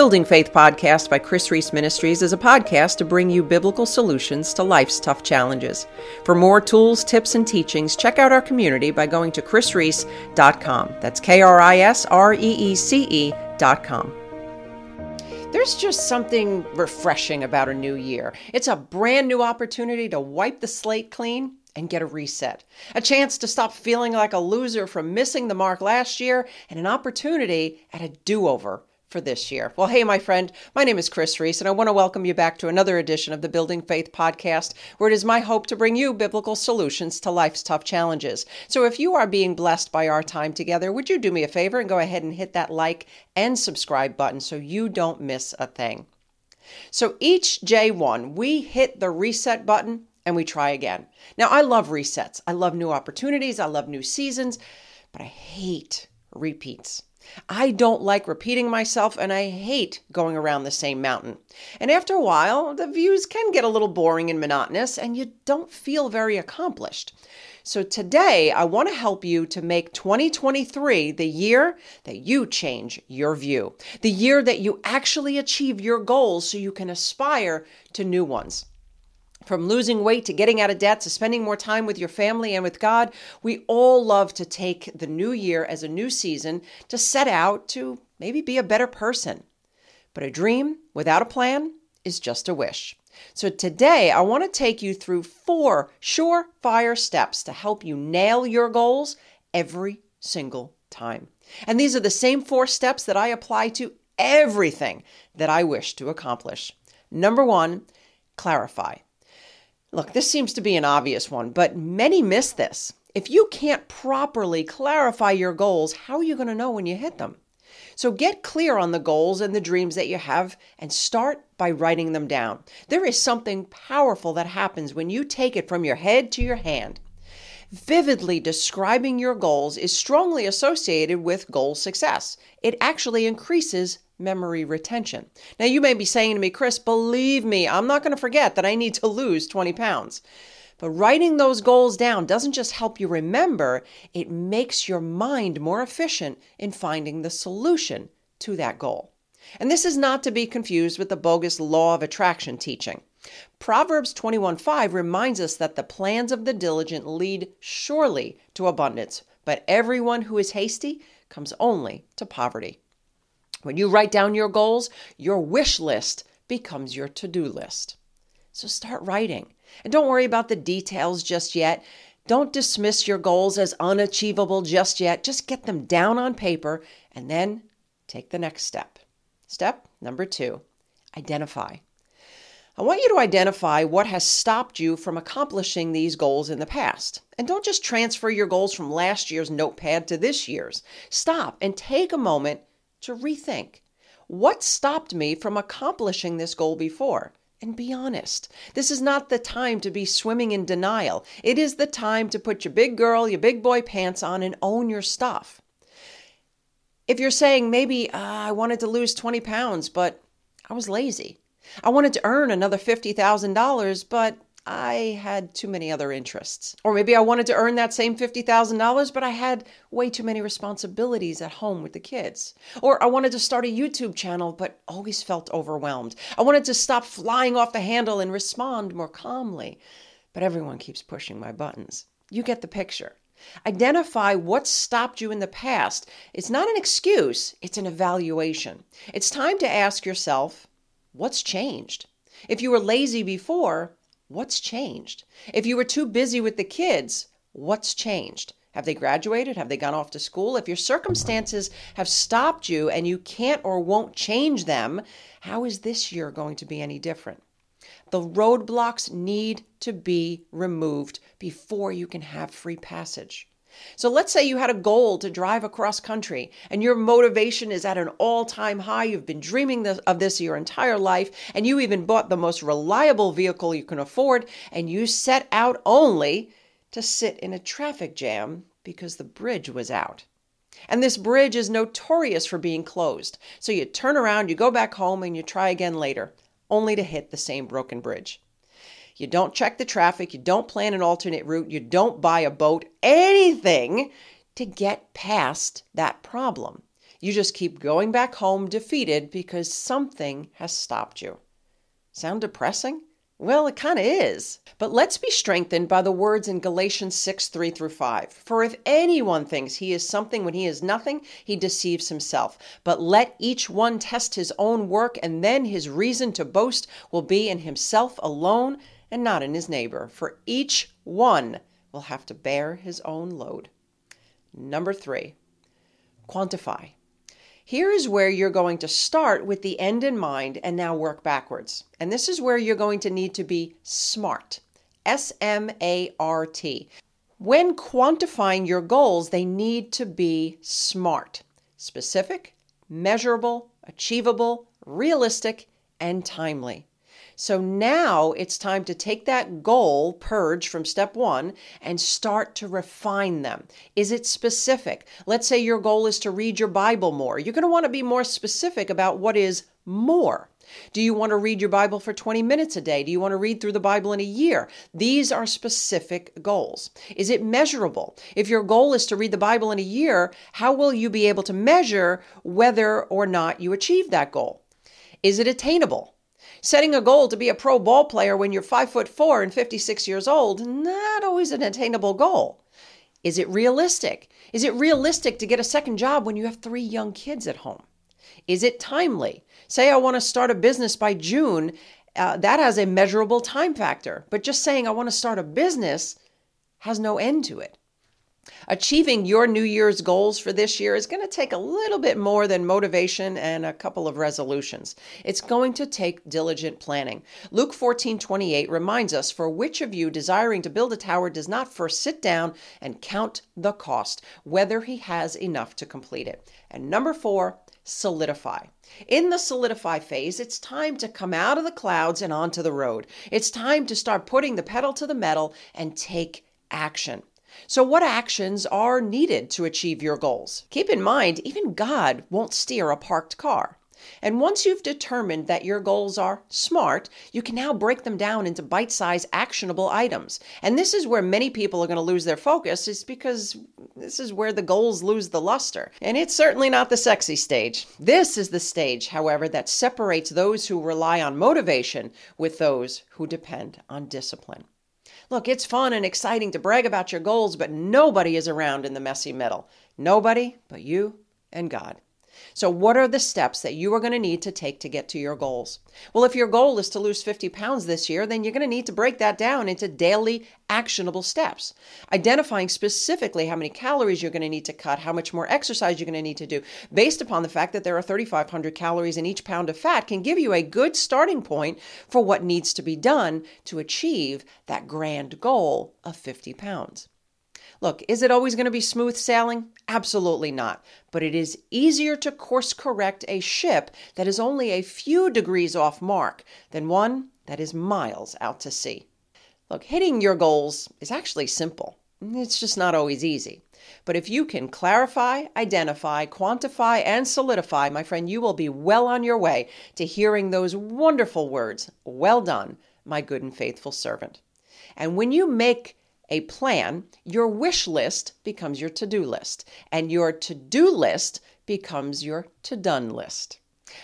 Building Faith podcast by Kris Reece Ministries is a podcast to bring you biblical solutions to life's tough challenges. For more tools, tips, and teachings, check out our community by going to krisreece.com. That's K R I S R E E C E.com. There's just something refreshing about a new year. It's a brand new opportunity to wipe the slate clean and get a reset. A chance to stop feeling like a loser from missing the mark last year, and an opportunity at a do over for this year. Well, hey, my friend, my name is Kris Reece, and I want to welcome you back to another edition of the Building Faith podcast, where it is my hope to bring you biblical solutions to life's tough challenges. So if you are being blessed by our time together, would you do me a favor and go ahead and hit that like and subscribe button so you don't miss a thing? So each J1, we hit the reset button and we try again. Now, I love resets. I love new opportunities. I love new seasons, but I hate repeats. I don't like repeating myself and I hate going around the same mountain. And after a while, the views can get a little boring and monotonous and you don't feel very accomplished. So today, I want to help you to make 2023 the year that you change your view, the year that you actually achieve your goals so you can aspire to new ones. From losing weight to getting out of debt to spending more time with your family and with God, we all love to take the new year as a new season to set out to maybe be a better person. But a dream without a plan is just a wish. So today, I want to take you through four surefire steps to help you nail your goals every single time. And these are the same four steps that I apply to everything that I wish to accomplish. Number one, clarify. Look, this seems to be an obvious one, but many miss this. If you can't properly clarify your goals, how are you going to know when you hit them? So get clear on the goals and the dreams that you have and start by writing them down. There is something powerful that happens when you take it from your head to your hand. Vividly describing your goals is strongly associated with goal success. It actually increases memory retention. Now, you may be saying to me, Kris, believe me, I'm not going to forget that I need to lose 20 pounds. But writing those goals down doesn't just help you remember, it makes your mind more efficient in finding the solution to that goal. And this is not to be confused with the bogus law of attraction teaching. Proverbs 21:5 reminds us that the plans of the diligent lead surely to abundance, but everyone who is hasty comes only to poverty. When you write down your goals, your wish list becomes your to do list. So start writing. And don't worry about the details just yet. Don't dismiss your goals as unachievable just yet. Just get them down on paper and then take the next step. Step number two identify. I want you to identify what has stopped you from accomplishing these goals in the past. And don't just transfer your goals from last year's notepad to this year's. Stop and take a moment to rethink what stopped me from accomplishing this goal before? And be honest. This is not the time to be swimming in denial. It is the time to put your big girl, your big boy pants on and own your stuff. If you're saying maybe uh, I wanted to lose 20 pounds, but I was lazy. I wanted to earn another $50,000, but I had too many other interests. Or maybe I wanted to earn that same $50,000, but I had way too many responsibilities at home with the kids. Or I wanted to start a YouTube channel, but always felt overwhelmed. I wanted to stop flying off the handle and respond more calmly, but everyone keeps pushing my buttons. You get the picture. Identify what stopped you in the past. It's not an excuse, it's an evaluation. It's time to ask yourself, what's changed? If you were lazy before, What's changed? If you were too busy with the kids, what's changed? Have they graduated? Have they gone off to school? If your circumstances have stopped you and you can't or won't change them, how is this year going to be any different? The roadblocks need to be removed before you can have free passage. So let's say you had a goal to drive across country and your motivation is at an all time high. You've been dreaming of this your entire life and you even bought the most reliable vehicle you can afford and you set out only to sit in a traffic jam because the bridge was out. And this bridge is notorious for being closed. So you turn around, you go back home, and you try again later, only to hit the same broken bridge. You don't check the traffic. You don't plan an alternate route. You don't buy a boat, anything to get past that problem. You just keep going back home defeated because something has stopped you. Sound depressing? Well, it kind of is. But let's be strengthened by the words in Galatians 6 3 through 5. For if anyone thinks he is something when he is nothing, he deceives himself. But let each one test his own work, and then his reason to boast will be in himself alone and not in his neighbor. For each one will have to bear his own load. Number three, quantify. Here is where you're going to start with the end in mind and now work backwards. And this is where you're going to need to be smart. S M A R T. When quantifying your goals, they need to be smart, specific, measurable, achievable, realistic, and timely. So now it's time to take that goal, purge from step one, and start to refine them. Is it specific? Let's say your goal is to read your Bible more. You're going to want to be more specific about what is more. Do you want to read your Bible for 20 minutes a day? Do you want to read through the Bible in a year? These are specific goals. Is it measurable? If your goal is to read the Bible in a year, how will you be able to measure whether or not you achieve that goal? Is it attainable? Setting a goal to be a pro ball player when you're five foot four and 56 years old, not always an attainable goal. Is it realistic? Is it realistic to get a second job when you have three young kids at home? Is it timely? Say I want to start a business by June, uh, that has a measurable time factor. But just saying I want to start a business has no end to it. Achieving your New Year's goals for this year is going to take a little bit more than motivation and a couple of resolutions. It's going to take diligent planning. Luke 14 28 reminds us, For which of you desiring to build a tower does not first sit down and count the cost, whether he has enough to complete it? And number four, solidify. In the solidify phase, it's time to come out of the clouds and onto the road. It's time to start putting the pedal to the metal and take action. So, what actions are needed to achieve your goals? Keep in mind, even God won't steer a parked car. And once you've determined that your goals are smart, you can now break them down into bite sized actionable items. And this is where many people are going to lose their focus, is because this is where the goals lose the luster. And it's certainly not the sexy stage. This is the stage, however, that separates those who rely on motivation with those who depend on discipline. Look, it's fun and exciting to brag about your goals, but nobody is around in the messy middle. Nobody but you and God. So, what are the steps that you are going to need to take to get to your goals? Well, if your goal is to lose 50 pounds this year, then you're going to need to break that down into daily actionable steps. Identifying specifically how many calories you're going to need to cut, how much more exercise you're going to need to do, based upon the fact that there are 3,500 calories in each pound of fat, can give you a good starting point for what needs to be done to achieve that grand goal of 50 pounds. Look, is it always going to be smooth sailing? Absolutely not. But it is easier to course correct a ship that is only a few degrees off mark than one that is miles out to sea. Look, hitting your goals is actually simple. It's just not always easy. But if you can clarify, identify, quantify, and solidify, my friend, you will be well on your way to hearing those wonderful words Well done, my good and faithful servant. And when you make a plan, your wish list becomes your to do list, and your to do list becomes your to done list.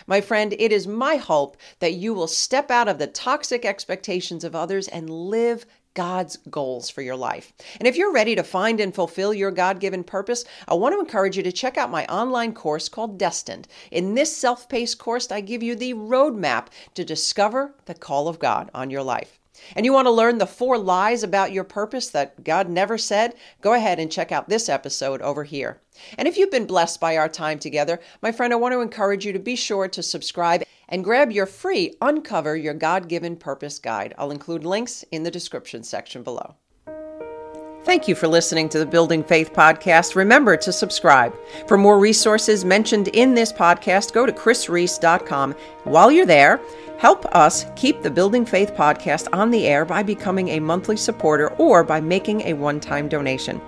My friend, it is my hope that you will step out of the toxic expectations of others and live God's goals for your life. And if you're ready to find and fulfill your God given purpose, I want to encourage you to check out my online course called Destined. In this self paced course, I give you the roadmap to discover the call of God on your life and you want to learn the four lies about your purpose that God never said, go ahead and check out this episode over here. And if you've been blessed by our time together, my friend, I want to encourage you to be sure to subscribe and grab your free Uncover Your God Given Purpose guide. I'll include links in the description section below. Thank you for listening to the Building Faith podcast. Remember to subscribe. For more resources mentioned in this podcast, go to krisreece.com. While you're there, help us keep the Building Faith podcast on the air by becoming a monthly supporter or by making a one time donation.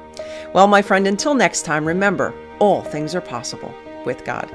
Well, my friend, until next time, remember all things are possible with God.